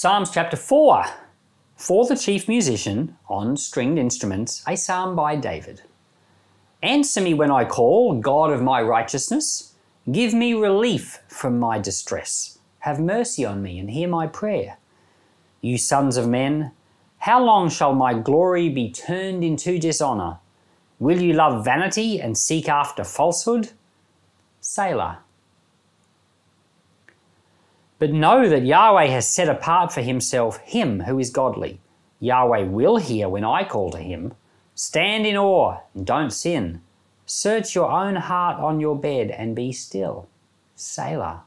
Psalms chapter 4. For the chief musician on stringed instruments, a psalm by David. Answer me when I call, God of my righteousness. Give me relief from my distress. Have mercy on me and hear my prayer. You sons of men, how long shall my glory be turned into dishonor? Will you love vanity and seek after falsehood? Selah. But know that Yahweh has set apart for himself him who is godly. Yahweh will hear when I call to him. Stand in awe and don't sin. Search your own heart on your bed and be still. Selah.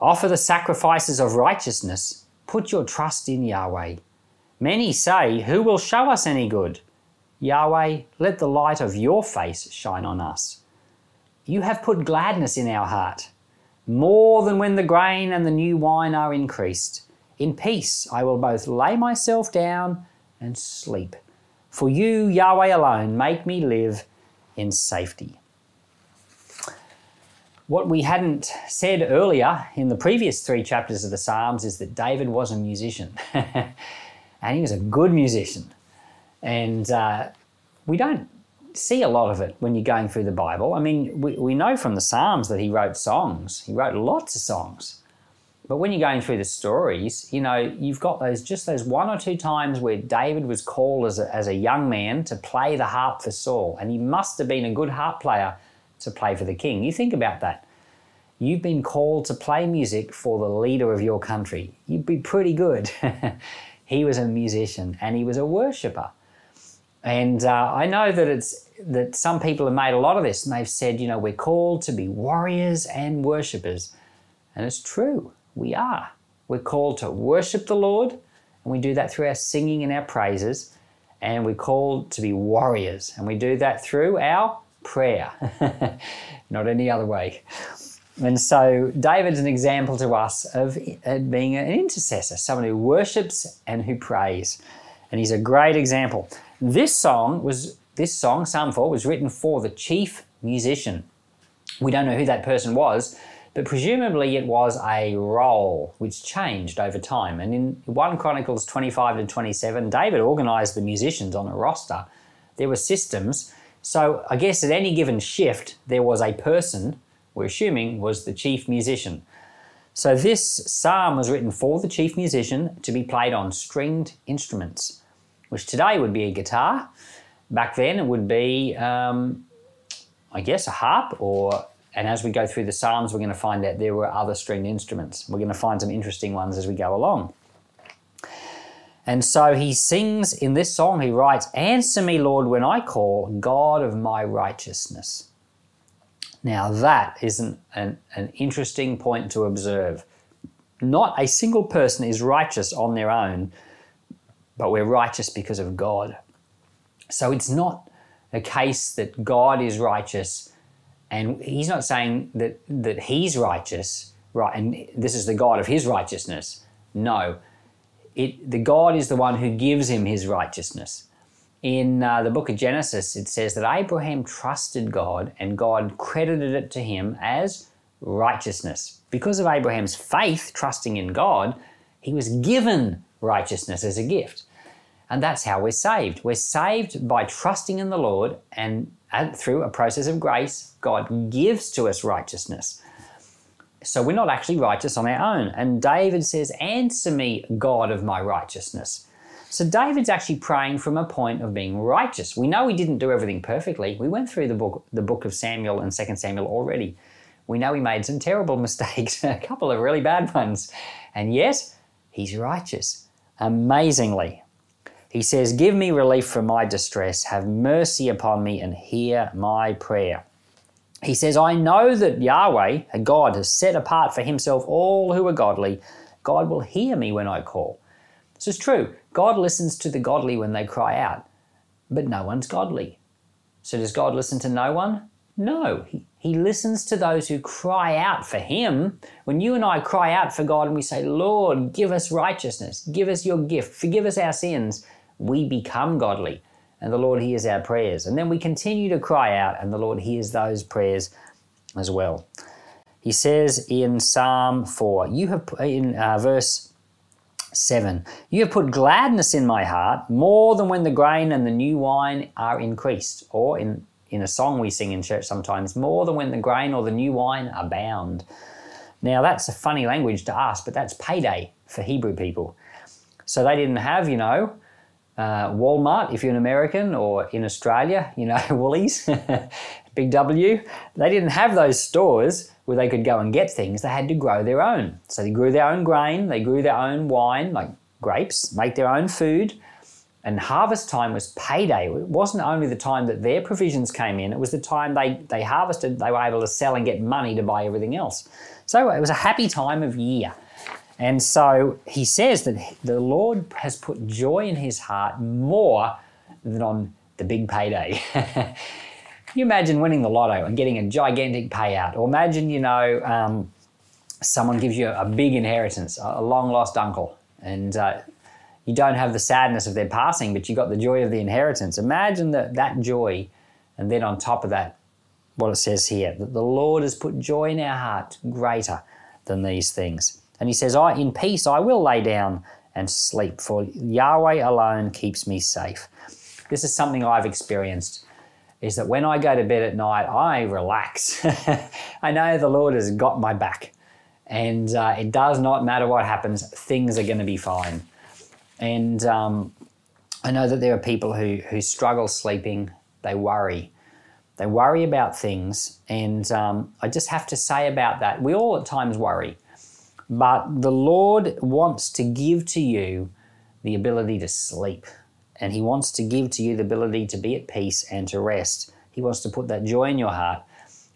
Offer the sacrifices of righteousness. Put your trust in Yahweh. Many say, Who will show us any good? Yahweh, let the light of your face shine on us. You have put gladness in our heart, more than when the grain and the new wine are increased. In peace I will both lay myself down and sleep. For you, Yahweh alone, make me live in safety. What we hadn't said earlier in the previous three chapters of the Psalms is that David was a musician. and he was a good musician. And uh, we don't see a lot of it when you're going through the Bible. I mean, we, we know from the Psalms that he wrote songs, he wrote lots of songs. But when you're going through the stories, you know, you've got those just those one or two times where David was called as a, as a young man to play the harp for Saul, and he must have been a good harp player to play for the king. You think about that. You've been called to play music for the leader of your country. You'd be pretty good. he was a musician and he was a worshiper. And uh, I know that it's that some people have made a lot of this and they've said, you know, we're called to be warriors and worshippers. And it's true, we are. We're called to worship the Lord, and we do that through our singing and our praises. And we're called to be warriors, and we do that through our prayer, not any other way. And so David's an example to us of being an intercessor, someone who worships and who prays. And he's a great example. This song was this song, Psalm 4, was written for the chief musician. We don't know who that person was, but presumably it was a role which changed over time. And in 1 Chronicles 25 to 27, David organized the musicians on a roster. There were systems. So I guess at any given shift, there was a person we're assuming was the chief musician. So this psalm was written for the chief musician to be played on stringed instruments, which today would be a guitar. Back then it would be, um, I guess, a harp or and as we go through the Psalms, we're going to find out there were other stringed instruments. We're going to find some interesting ones as we go along. And so he sings in this song, he writes, Answer me, Lord, when I call, God of my righteousness. Now, that is an, an, an interesting point to observe. Not a single person is righteous on their own, but we're righteous because of God. So it's not a case that God is righteous and he's not saying that, that he's righteous, right, and this is the God of his righteousness. No. It, the God is the one who gives him his righteousness in uh, the book of Genesis, it says that Abraham trusted God and God credited it to him as righteousness. Because of Abraham's faith, trusting in God, he was given righteousness as a gift. And that's how we're saved. We're saved by trusting in the Lord, and through a process of grace, God gives to us righteousness. So we're not actually righteous on our own. And David says, Answer me, God of my righteousness. So David's actually praying from a point of being righteous. We know he didn't do everything perfectly. We went through the book, the book of Samuel and 2 Samuel already. We know he made some terrible mistakes, a couple of really bad ones. And yet, he's righteous. Amazingly. He says, Give me relief from my distress, have mercy upon me, and hear my prayer. He says, I know that Yahweh, a God, has set apart for himself all who are godly. God will hear me when I call. This is true. God listens to the godly when they cry out, but no one's godly. So does God listen to no one? No. He, he listens to those who cry out for Him. When you and I cry out for God and we say, Lord, give us righteousness, give us your gift, forgive us our sins, we become godly. And the Lord hears our prayers. And then we continue to cry out, and the Lord hears those prayers as well. He says in Psalm 4, you have in uh, verse 7, you have put gladness in my heart more than when the grain and the new wine are increased. Or in, in a song we sing in church sometimes, more than when the grain or the new wine abound. Now that's a funny language to us, but that's payday for Hebrew people. So they didn't have, you know, uh, Walmart if you're an American, or in Australia, you know, Woolies, Big W. They didn't have those stores where they could go and get things. They had to grow their own. So they grew their own grain, they grew their own wine, like grapes, make their own food. And harvest time was payday. It wasn't only the time that their provisions came in, it was the time they, they harvested, they were able to sell and get money to buy everything else. So it was a happy time of year. And so he says that the Lord has put joy in his heart more than on the big payday. you imagine winning the lotto and getting a gigantic payout, or imagine, you know, um, someone gives you a big inheritance, a long lost uncle, and uh, you don't have the sadness of their passing, but you got the joy of the inheritance. Imagine that, that joy, and then on top of that, what it says here that the Lord has put joy in our heart greater than these things. And he says, I in peace I will lay down and sleep, for Yahweh alone keeps me safe. This is something I've experienced is that when I go to bed at night, I relax. I know the Lord has got my back. And uh, it does not matter what happens, things are going to be fine. And um, I know that there are people who, who struggle sleeping, they worry. They worry about things. And um, I just have to say about that, we all at times worry. But the Lord wants to give to you the ability to sleep. And He wants to give to you the ability to be at peace and to rest. He wants to put that joy in your heart.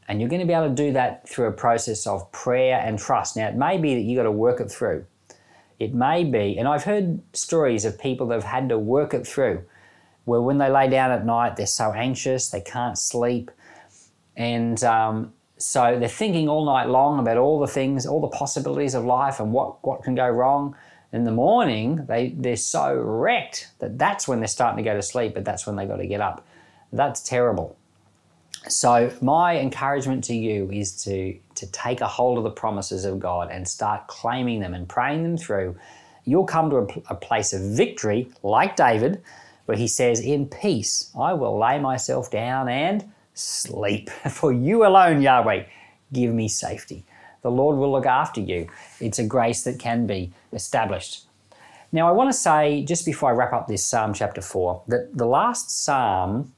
And you're going to be able to do that through a process of prayer and trust. Now, it may be that you've got to work it through. It may be, and I've heard stories of people that have had to work it through, where when they lay down at night, they're so anxious, they can't sleep. And um, so they're thinking all night long about all the things, all the possibilities of life and what, what can go wrong. In the morning, they, they're so wrecked that that's when they're starting to go to sleep, but that's when they got to get up. That's terrible. So my encouragement to you is to, to take a hold of the promises of God and start claiming them and praying them through. You'll come to a, a place of victory, like David, where he says, In peace, I will lay myself down and sleep. For you alone, Yahweh, give me safety. The Lord will look after you. It's a grace that can be established. Now, I want to say, just before I wrap up this Psalm chapter 4, that the last Psalm,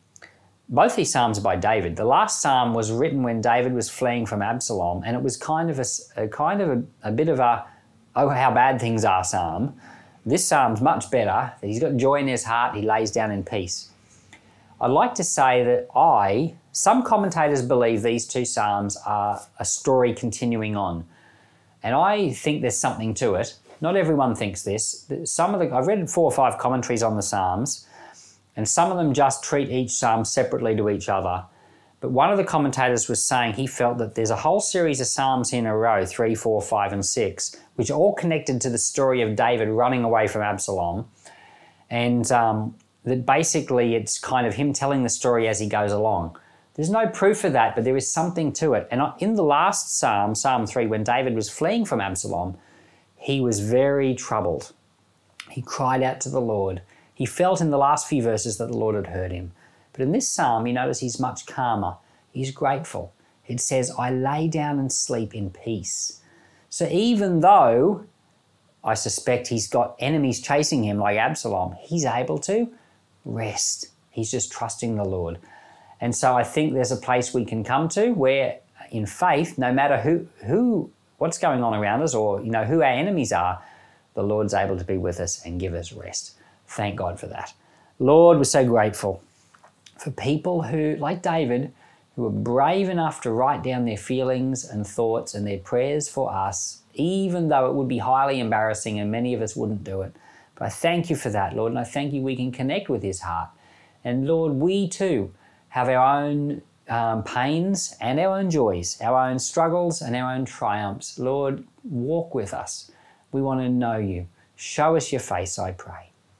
both these Psalms are by David. The last Psalm was written when David was fleeing from Absalom, and it was kind of a, a kind of a, a bit of a, oh, how bad things are Psalm. This Psalm's much better. He's got joy in his heart, he lays down in peace. I'd like to say that I, some commentators believe these two Psalms are a story continuing on. And I think there's something to it. Not everyone thinks this. Some of the I've read four or five commentaries on the Psalms, and some of them just treat each Psalm separately to each other. But one of the commentators was saying he felt that there's a whole series of Psalms in a row, three, four, five, and six, which are all connected to the story of David running away from Absalom. And um, that basically it's kind of him telling the story as he goes along. There's no proof of that, but there is something to it. And in the last psalm, Psalm 3, when David was fleeing from Absalom, he was very troubled. He cried out to the Lord. He felt in the last few verses that the Lord had heard him. But in this psalm, you notice he's much calmer. He's grateful. It says, I lay down and sleep in peace. So even though I suspect he's got enemies chasing him like Absalom, he's able to rest. He's just trusting the Lord. And so I think there's a place we can come to where in faith, no matter who who what's going on around us or you know who our enemies are, the Lord's able to be with us and give us rest. Thank God for that. Lord, we're so grateful for people who, like David, who are brave enough to write down their feelings and thoughts and their prayers for us, even though it would be highly embarrassing and many of us wouldn't do it. But I thank you for that, Lord, and I thank you we can connect with His heart. And Lord, we too have our own um, pains and our own joys, our own struggles and our own triumphs. Lord, walk with us. We want to know you. Show us your face, I pray.